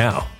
now.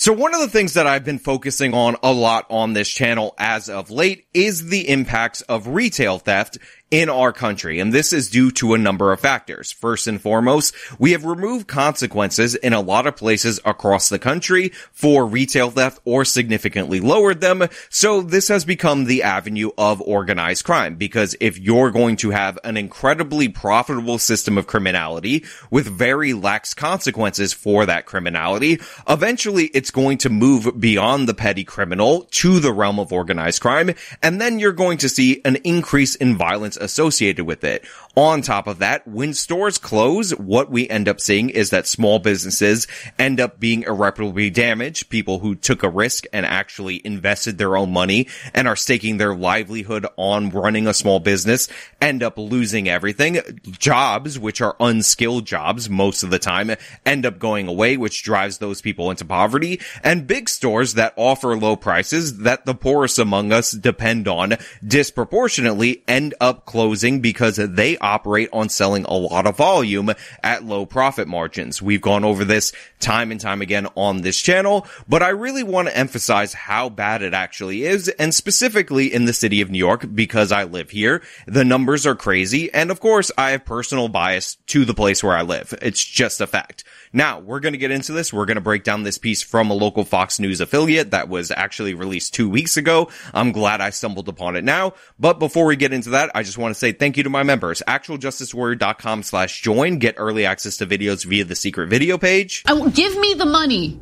So one of the things that I've been focusing on a lot on this channel as of late is the impacts of retail theft in our country. And this is due to a number of factors. First and foremost, we have removed consequences in a lot of places across the country for retail theft or significantly lowered them. So this has become the avenue of organized crime because if you're going to have an incredibly profitable system of criminality with very lax consequences for that criminality, eventually it's going to move beyond the petty criminal to the realm of organized crime. And then you're going to see an increase in violence associated with it. On top of that, when stores close, what we end up seeing is that small businesses end up being irreparably damaged. People who took a risk and actually invested their own money and are staking their livelihood on running a small business end up losing everything. Jobs, which are unskilled jobs most of the time, end up going away, which drives those people into poverty. And big stores that offer low prices that the poorest among us depend on disproportionately end up closing because they operate on selling a lot of volume at low profit margins. We've gone over this time and time again on this channel, but I really want to emphasize how bad it actually is, and specifically in the city of New York because I live here. The numbers are crazy, and of course, I have personal bias to the place where I live. It's just a fact. Now, we're going to get into this. We're going to break down this piece from a local Fox News affiliate that was actually released two weeks ago. I'm glad I stumbled upon it now. But before we get into that, I just want to say thank you to my members. ActualJusticeWarrior.com slash join. Get early access to videos via the secret video page. I, give me the money.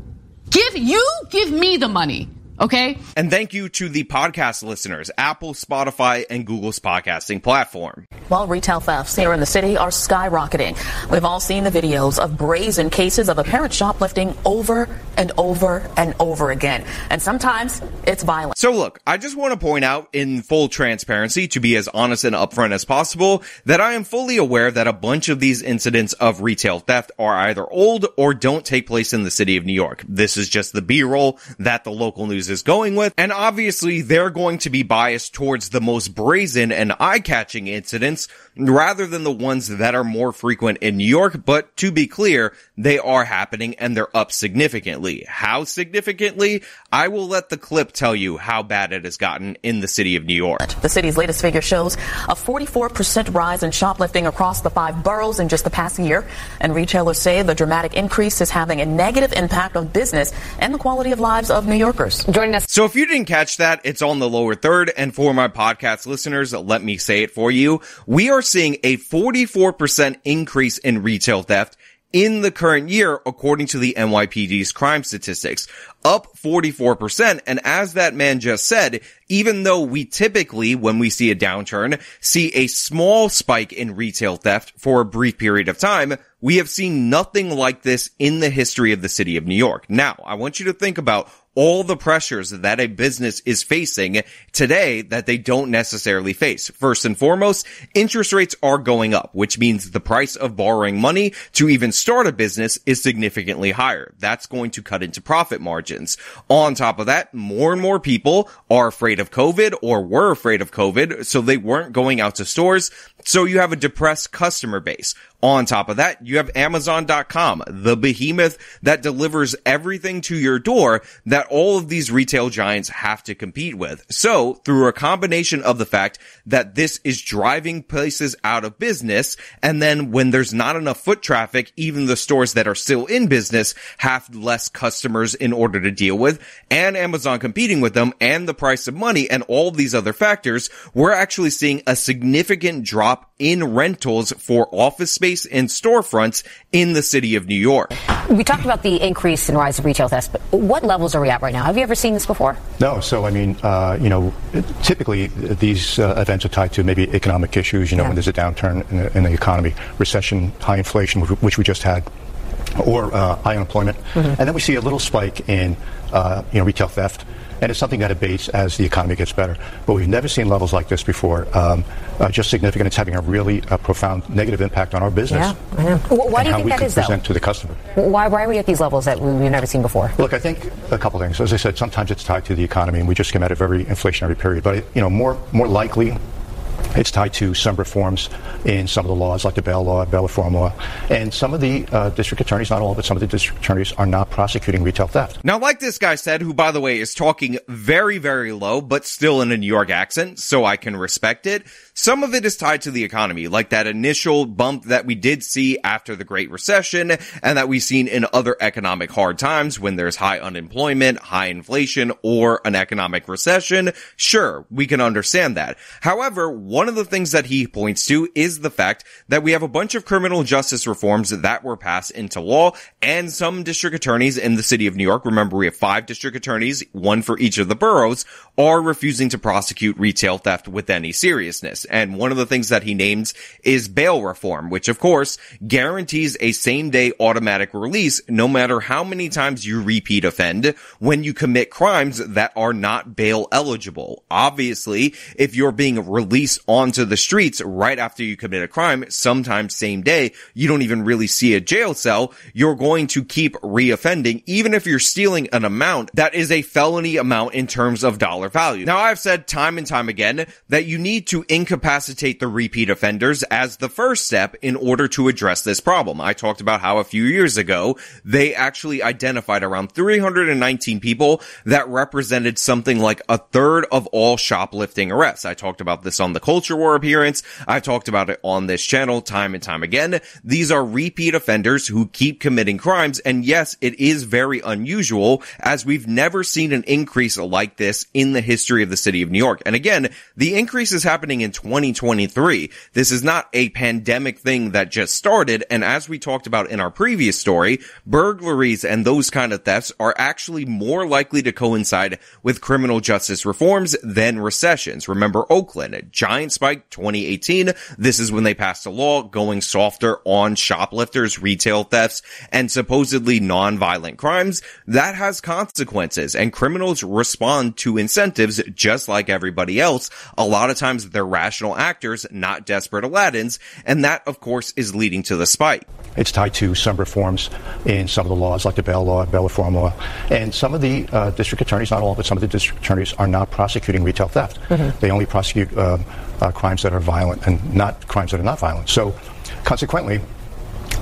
Give, you give me the money. Okay. And thank you to the podcast listeners, Apple, Spotify, and Google's podcasting platform. While retail thefts here in the city are skyrocketing, we've all seen the videos of brazen cases of apparent shoplifting over and over and over again. And sometimes it's violent. So look, I just want to point out in full transparency to be as honest and upfront as possible that I am fully aware that a bunch of these incidents of retail theft are either old or don't take place in the city of New York. This is just the B-roll that the local news is going with. And obviously they're going to be biased towards the most brazen and eye-catching incidents rather than the ones that are more frequent in New York. But to be clear, they are happening and they're up significantly. How significantly? I will let the clip tell you how bad it has gotten in the city of New York. The city's latest figure shows a 44% rise in shoplifting across the five boroughs in just the past year. And retailers say the dramatic increase is having a negative impact on business and the quality of lives of New Yorkers. Joining us. So if you didn't catch that, it's on the lower third. And for my podcast listeners, let me say it for you. We are seeing a 44% increase in retail theft in the current year, according to the NYPD's crime statistics, up 44%. And as that man just said, even though we typically, when we see a downturn, see a small spike in retail theft for a brief period of time, we have seen nothing like this in the history of the city of New York. Now, I want you to think about all the pressures that a business is facing today that they don't necessarily face. First and foremost, interest rates are going up, which means the price of borrowing money to even start a business is significantly higher. That's going to cut into profit margins. On top of that, more and more people are afraid of COVID or were afraid of COVID, so they weren't going out to stores. So you have a depressed customer base. On top of that, you have Amazon.com, the behemoth that delivers everything to your door that all of these retail giants have to compete with. So through a combination of the fact that this is driving places out of business, and then when there's not enough foot traffic, even the stores that are still in business have less customers in order to deal with, and Amazon competing with them, and the price of money, and all these other factors, we're actually seeing a significant drop in rentals for office space space and storefronts in the city of New York. We talked about the increase in rise of retail theft, but what levels are we at right now? Have you ever seen this before? No. So, I mean, uh, you know, typically these uh, events are tied to maybe economic issues, you know, yeah. when there's a downturn in the, in the economy, recession, high inflation, which we just had or uh, high unemployment, mm-hmm. and then we see a little spike in uh, you know retail theft and it's something that abates as the economy gets better. But we've never seen levels like this before. Um, uh, just significant. It's having a really uh, profound negative impact on our business. Yeah, I know. Well, why do you think that is, present though? to the customer. Why, why are we at these levels that we've never seen before? Look, I think a couple things. As I said, sometimes it's tied to the economy, and we just came out of a very inflationary period. But you know, more more likely, it's tied to some reforms in some of the laws, like the bail law, bail reform law. And some of the uh, district attorneys, not all, but some of the district attorneys are not prosecuting retail theft. Now, like this guy said, who, by the way, is talking very, very low, but still in a New York accent, so I can respect it. Some of it is tied to the economy, like that initial bump that we did see after the Great Recession and that we've seen in other economic hard times when there's high unemployment, high inflation, or an economic recession. Sure, we can understand that. However, one of the things that he points to is the fact that we have a bunch of criminal justice reforms that were passed into law and some district attorneys in the city of New York, remember we have five district attorneys, one for each of the boroughs, are refusing to prosecute retail theft with any seriousness. And one of the things that he names is bail reform, which of course guarantees a same day automatic release no matter how many times you repeat offend when you commit crimes that are not bail eligible. Obviously, if you're being released onto the streets right after you commit a crime, sometimes same day, you don't even really see a jail cell. You're going to keep reoffending, even if you're stealing an amount that is a felony amount in terms of dollar value. Now, I've said time and time again that you need to incapacitate the repeat offenders as the first step in order to address this problem. I talked about how a few years ago, they actually identified around 319 people that represented something like a third of all shoplifting arrests. I talked about this on the Culture War appearance. I talked about it on this channel time and time again. These are repeat offenders who keep committing crimes. And yes, it is very unusual as we've never seen an increase like this in the history of the city of New York. And again, the increase is happening in 2023. This is not a pandemic thing that just started. And as we talked about in our previous story, burglaries and those kind of thefts are actually more likely to coincide with criminal justice reforms than recessions. Remember Oakland, a giant spike 2018. This is when they passed a law going softer on shoplifters, retail thefts, and supposedly non-violent crimes. That has consequences and criminals respond to incentives just like everybody else. A lot of times they're rational actors, not desperate Aladdins, and that, of course, is leading to the spike. It's tied to some reforms in some of the laws, like the bail law, bail reform law, and some of the uh, district attorneys, not all, but some of the district attorneys are not prosecuting retail theft. Mm-hmm. They only prosecute uh, uh, crimes that are violent and not crimes that are not violent. So, consequently,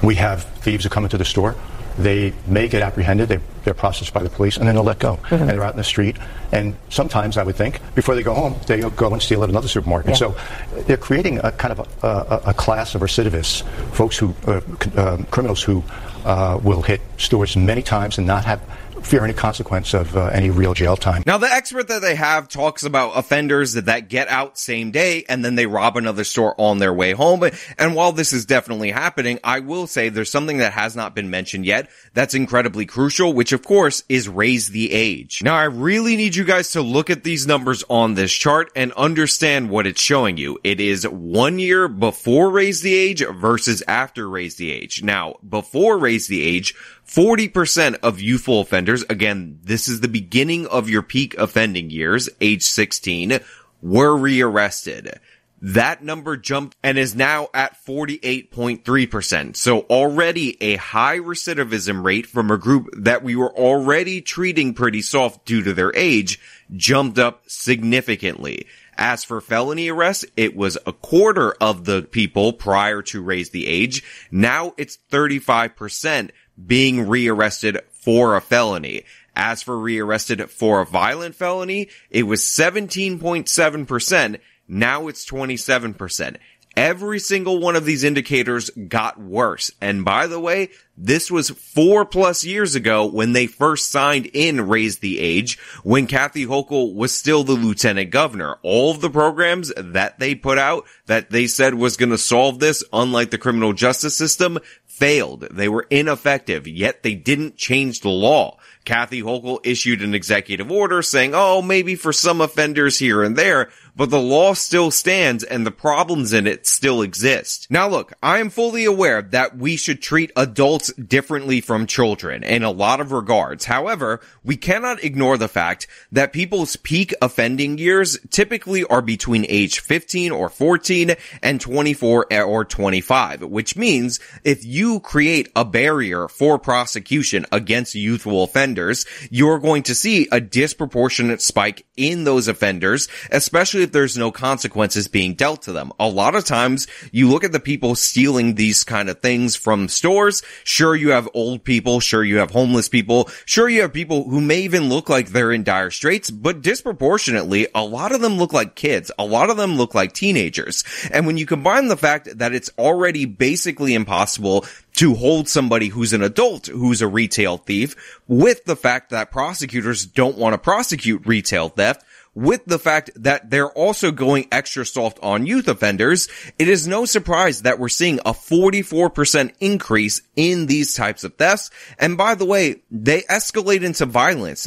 we have thieves who come into the store they may get apprehended, they, are processed by the police, and then they'll let go. Mm-hmm. And they're out in the street. And sometimes, I would think, before they go home, they go and steal at another supermarket. Yeah. So they're creating a kind of a, a, a class of recidivists, folks who, uh, uh, criminals who uh, will hit stores many times and not have fear any consequence of uh, any real jail time. Now, the expert that they have talks about offenders that, that get out same day and then they rob another store on their way home. And while this is definitely happening, I will say there's something that has not been mentioned yet that's incredibly crucial, which of course is raise the age. Now, I really need you guys to look at these numbers on this chart and understand what it's showing you. It is one year before raise the age versus after raise the age. Now, before raise the age, 40% of youthful offenders, again, this is the beginning of your peak offending years, age 16, were rearrested. That number jumped and is now at 48.3%. So already a high recidivism rate from a group that we were already treating pretty soft due to their age jumped up significantly. As for felony arrests, it was a quarter of the people prior to raise the age. Now it's 35% being rearrested for a felony. As for rearrested for a violent felony, it was 17.7%. Now it's 27%. Every single one of these indicators got worse. And by the way, this was four plus years ago when they first signed in Raise the Age, when Kathy Hochul was still the lieutenant governor. All of the programs that they put out that they said was going to solve this, unlike the criminal justice system, failed. They were ineffective, yet they didn't change the law. Kathy Hochul issued an executive order saying, oh, maybe for some offenders here and there, but the law still stands and the problems in it still exist. Now look, I am fully aware that we should treat adults differently from children in a lot of regards. However, we cannot ignore the fact that people's peak offending years typically are between age 15 or 14 and 24 or 25, which means if you create a barrier for prosecution against youthful offenders, you're going to see a disproportionate spike in those offenders, especially if there's no consequences being dealt to them. A lot of times you look at the people stealing these kind of things from stores. Sure, you have old people. Sure, you have homeless people. Sure, you have people who may even look like they're in dire straits, but disproportionately, a lot of them look like kids. A lot of them look like teenagers. And when you combine the fact that it's already basically impossible to hold somebody who's an adult who's a retail thief with the fact that prosecutors don't want to prosecute retail theft, with the fact that they're also going extra soft on youth offenders, it is no surprise that we're seeing a 44% increase in these types of thefts. And by the way, they escalate into violence.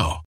now.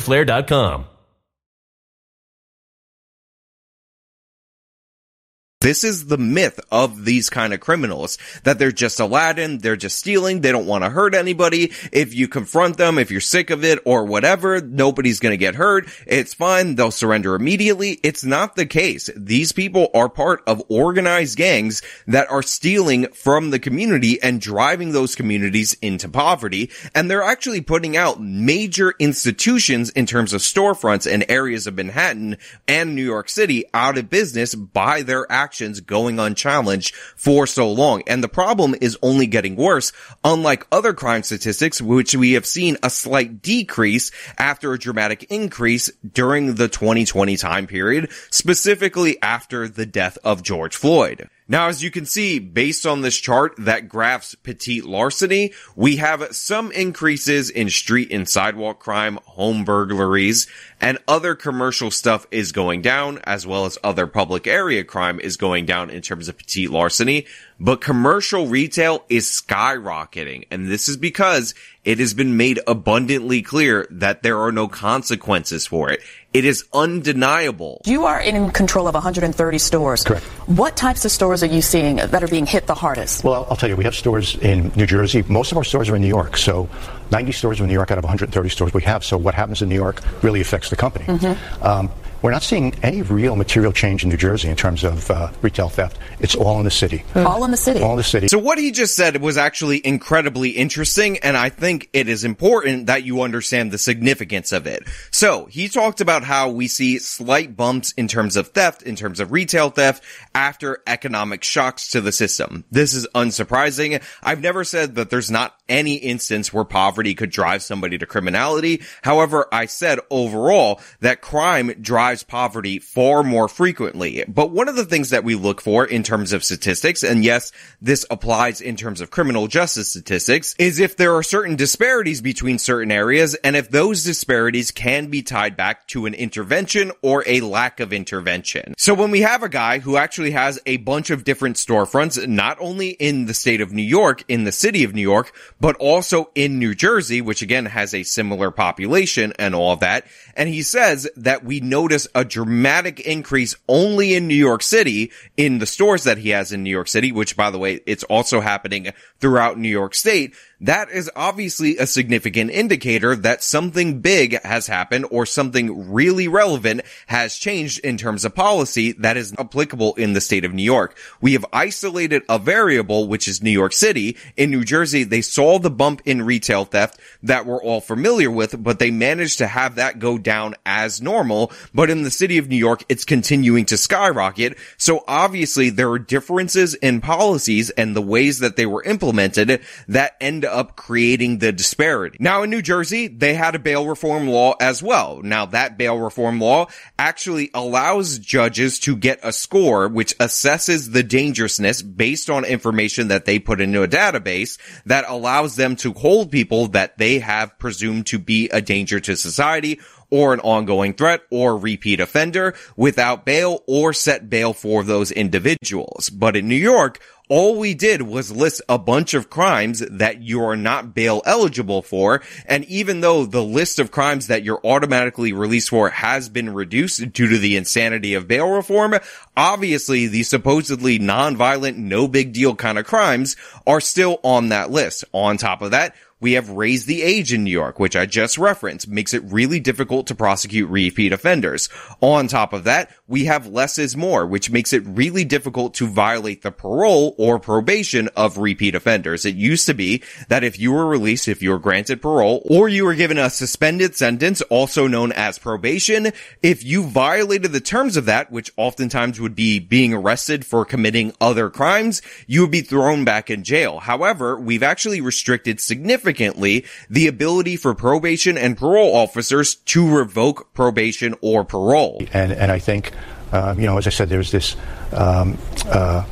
fighterflare.com. This is the myth of these kind of criminals that they're just Aladdin, they're just stealing, they don't want to hurt anybody. If you confront them, if you're sick of it or whatever, nobody's going to get hurt. It's fine. They'll surrender immediately. It's not the case. These people are part of organized gangs that are stealing from the community and driving those communities into poverty. And they're actually putting out major institutions in terms of storefronts and areas of Manhattan and New York City out of business by their actions going unchallenged for so long. And the problem is only getting worse, unlike other crime statistics, which we have seen a slight decrease after a dramatic increase during the 2020 time period, specifically after the death of George Floyd. Now, as you can see, based on this chart that graphs petit larceny, we have some increases in street and sidewalk crime, home burglaries, and other commercial stuff is going down, as well as other public area crime is going down in terms of petit larceny. But commercial retail is skyrocketing, and this is because it has been made abundantly clear that there are no consequences for it. It is undeniable. You are in control of 130 stores. Correct. What types of stores are you seeing that are being hit the hardest? Well, I'll tell you, we have stores in New Jersey. Most of our stores are in New York. So 90 stores in New York out of 130 stores we have. So what happens in New York really affects the company. Mm-hmm. Um, we're not seeing any real material change in New Jersey in terms of uh, retail theft. It's all in the city. All in the city. All in the city. So what he just said was actually incredibly interesting, and I think it is important that you understand the significance of it. So he talked about how we see slight bumps in terms of theft, in terms of retail theft, after economic shocks to the system. This is unsurprising. I've never said that there's not any instance where poverty could drive somebody to criminality. However, I said overall that crime drives poverty far more frequently. But one of the things that we look for in terms of statistics, and yes, this applies in terms of criminal justice statistics, is if there are certain disparities between certain areas and if those disparities can be tied back to an intervention or a lack of intervention. So when we have a guy who actually has a bunch of different storefronts, not only in the state of New York, in the city of New York, but also in New Jersey, which again has a similar population and all of that. And he says that we notice a dramatic increase only in New York City in the stores that he has in New York City, which by the way, it's also happening throughout New York State. That is obviously a significant indicator that something big has happened or something really relevant has changed in terms of policy that is applicable in the state of New York. We have isolated a variable, which is New York City. In New Jersey, they saw the bump in retail theft that we're all familiar with, but they managed to have that go down as normal. But in the city of New York, it's continuing to skyrocket. So obviously there are differences in policies and the ways that they were implemented that end creating the disparity. Now in New Jersey, they had a bail reform law as well. Now that bail reform law actually allows judges to get a score which assesses the dangerousness based on information that they put into a database that allows them to hold people that they have presumed to be a danger to society or an ongoing threat or repeat offender without bail or set bail for those individuals. But in New York, all we did was list a bunch of crimes that you are not bail eligible for. And even though the list of crimes that you're automatically released for has been reduced due to the insanity of bail reform, obviously the supposedly non-violent, no big deal kind of crimes are still on that list. On top of that, we have raised the age in New York, which I just referenced, makes it really difficult to prosecute repeat offenders. On top of that, we have less is more, which makes it really difficult to violate the parole or probation of repeat offenders. It used to be that if you were released, if you were granted parole, or you were given a suspended sentence, also known as probation, if you violated the terms of that, which oftentimes would be being arrested for committing other crimes, you would be thrown back in jail. However, we've actually restricted significantly the ability for probation and parole officers to revoke probation or parole. And, and I think, uh, you know, as I said, there's this, um, uh,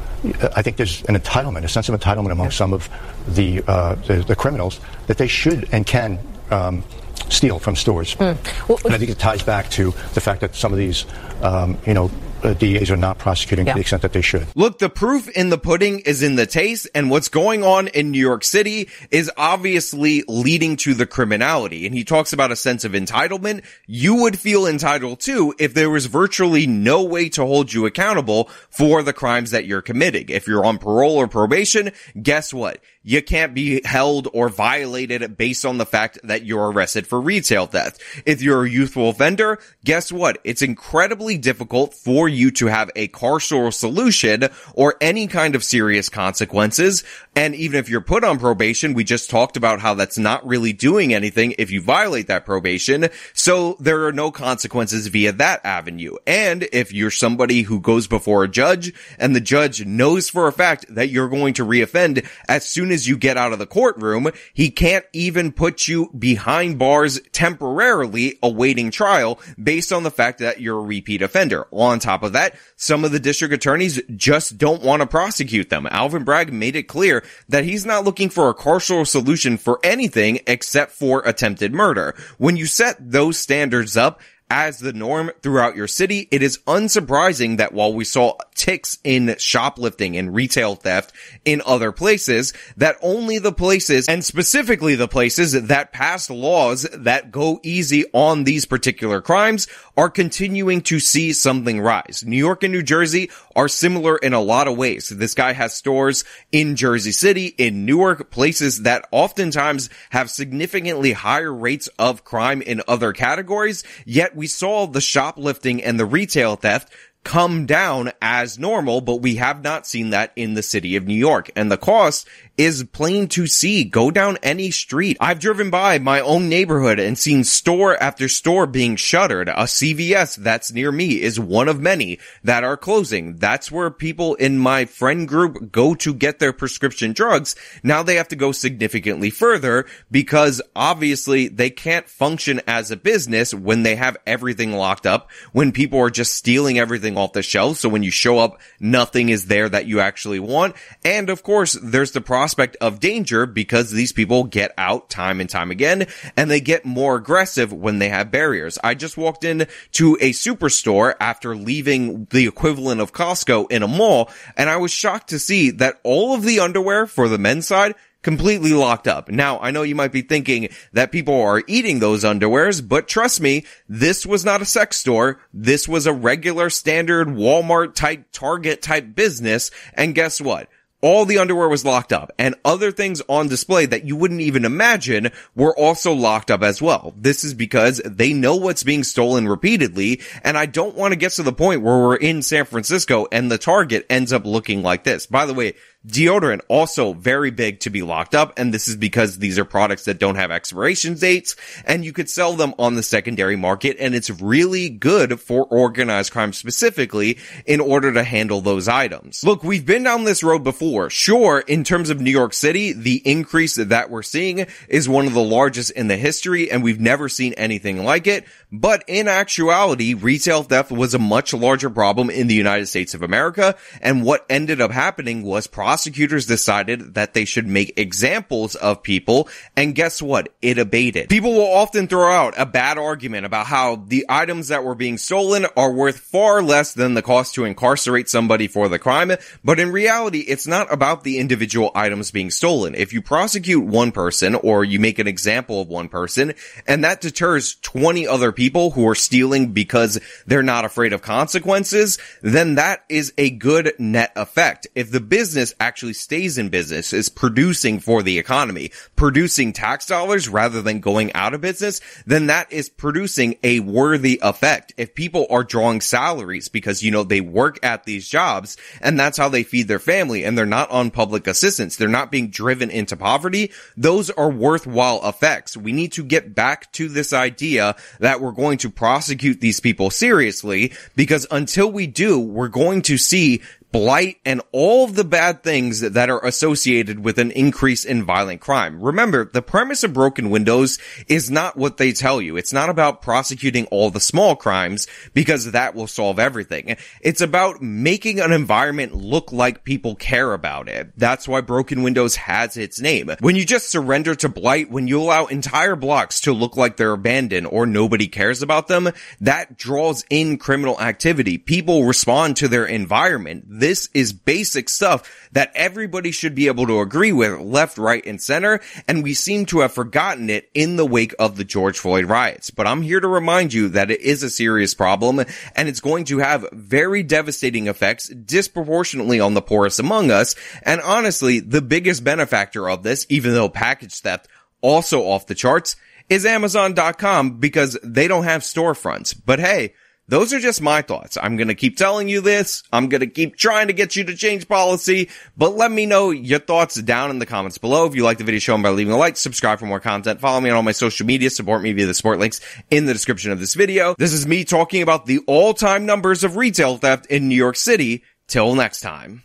I think there's an entitlement, a sense of entitlement among some of the, uh, the, the criminals that they should and can um, steal from stores. Well, and I think it ties back to the fact that some of these, um, you know, uh, DAs are not prosecuting Yeah. to the extent that they should. Look, the proof in the pudding is in the taste, and what's going on in New York City is obviously leading to the criminality. And he talks about a sense of entitlement. You would feel entitled too if there was virtually no way to hold you accountable for the crimes that you're committing. If you're on parole or probation, guess what? You can't be held or violated based on the fact that you're arrested for retail theft. If you're a youthful offender, guess what? It's incredibly difficult for you to have a carceral solution or any kind of serious consequences. And even if you're put on probation, we just talked about how that's not really doing anything if you violate that probation. So there are no consequences via that avenue. And if you're somebody who goes before a judge and the judge knows for a fact that you're going to reoffend as soon as you get out of the courtroom, he can't even put you behind bars temporarily awaiting trial based on the fact that you're a repeat offender. On top of that, some of the district attorneys just don't want to prosecute them. Alvin Bragg made it clear that he's not looking for a carceral solution for anything except for attempted murder. When you set those standards up, as the norm throughout your city, it is unsurprising that while we saw ticks in shoplifting and retail theft in other places, that only the places, and specifically the places that pass laws that go easy on these particular crimes are continuing to see something rise. New York and New Jersey are similar in a lot of ways. This guy has stores in Jersey City, in Newark, places that oftentimes have significantly higher rates of crime in other categories, yet we saw the shoplifting and the retail theft come down as normal, but we have not seen that in the city of New York. And the cost is plain to see. Go down any street. I've driven by my own neighborhood and seen store after store being shuttered. A CVS that's near me is one of many that are closing. That's where people in my friend group go to get their prescription drugs. Now they have to go significantly further because obviously they can't function as a business when they have everything locked up, when people are just stealing everything off the shelves. So when you show up, nothing is there that you actually want. And of course, there's the prospect of danger because these people get out time and time again and they get more aggressive when they have barriers. I just walked in to a superstore after leaving the equivalent of Costco in a mall and I was shocked to see that all of the underwear for the men's side completely locked up. Now, I know you might be thinking that people are eating those underwears, but trust me, this was not a sex store. This was a regular standard Walmart type, Target type business. And guess what? all the underwear was locked up and other things on display that you wouldn't even imagine were also locked up as well. This is because they know what's being stolen repeatedly. And I don't want to get to the point where we're in San Francisco and the target ends up looking like this. By the way, Deodorant also very big to be locked up. And this is because these are products that don't have expiration dates and you could sell them on the secondary market. And it's really good for organized crime specifically in order to handle those items. Look, we've been down this road before. Sure, in terms of New York City, the increase that we're seeing is one of the largest in the history and we've never seen anything like it. But in actuality, retail theft was a much larger problem in the United States of America. And what ended up happening was prosecutors decided that they should make examples of people. And guess what? It abated. People will often throw out a bad argument about how the items that were being stolen are worth far less than the cost to incarcerate somebody for the crime. But in reality, it's not about the individual items being stolen. If you prosecute one person or you make an example of one person and that deters 20 other people, who are stealing because they're not afraid of consequences, then that is a good net effect. If the business actually stays in business, is producing for the economy, producing tax dollars rather than going out of business, then that is producing a worthy effect. If people are drawing salaries because, you know, they work at these jobs and that's how they feed their family and they're not on public assistance, they're not being driven into poverty, those are worthwhile effects. We need to get back to this idea that we're going to prosecute these people seriously because until we do, we're going to see blight, and all of the bad things that are associated with an increase in violent crime. Remember, the premise of broken windows is not what they tell you. It's not about prosecuting all the small crimes because that will solve everything. It's about making an environment look like people care about it. That's why broken windows has its name. When you just surrender to blight, when you allow entire blocks to look like they're abandoned or nobody cares about them, that draws in criminal activity. People respond to their environment this is basic stuff that everybody should be able to agree with left, right, and center. And we seem to have forgotten it in the wake of the George Floyd riots. But I'm here to remind you that it is a serious problem and it's going to have very devastating effects disproportionately on the poorest among us. And honestly, the biggest benefactor of this, even though package theft also off the charts, is Amazon.com because they don't have storefronts. But hey, those are just my thoughts. I'm going to keep telling you this. I'm going to keep trying to get you to change policy, but let me know your thoughts down in the comments below. If you like the video, show them by leaving a like, subscribe for more content, follow me on all my social media, support me via the support links in the description of this video. This is me talking about the all-time numbers of retail theft in New York City. Till next time.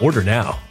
Order now.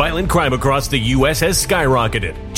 Violent crime across the U.S. has skyrocketed.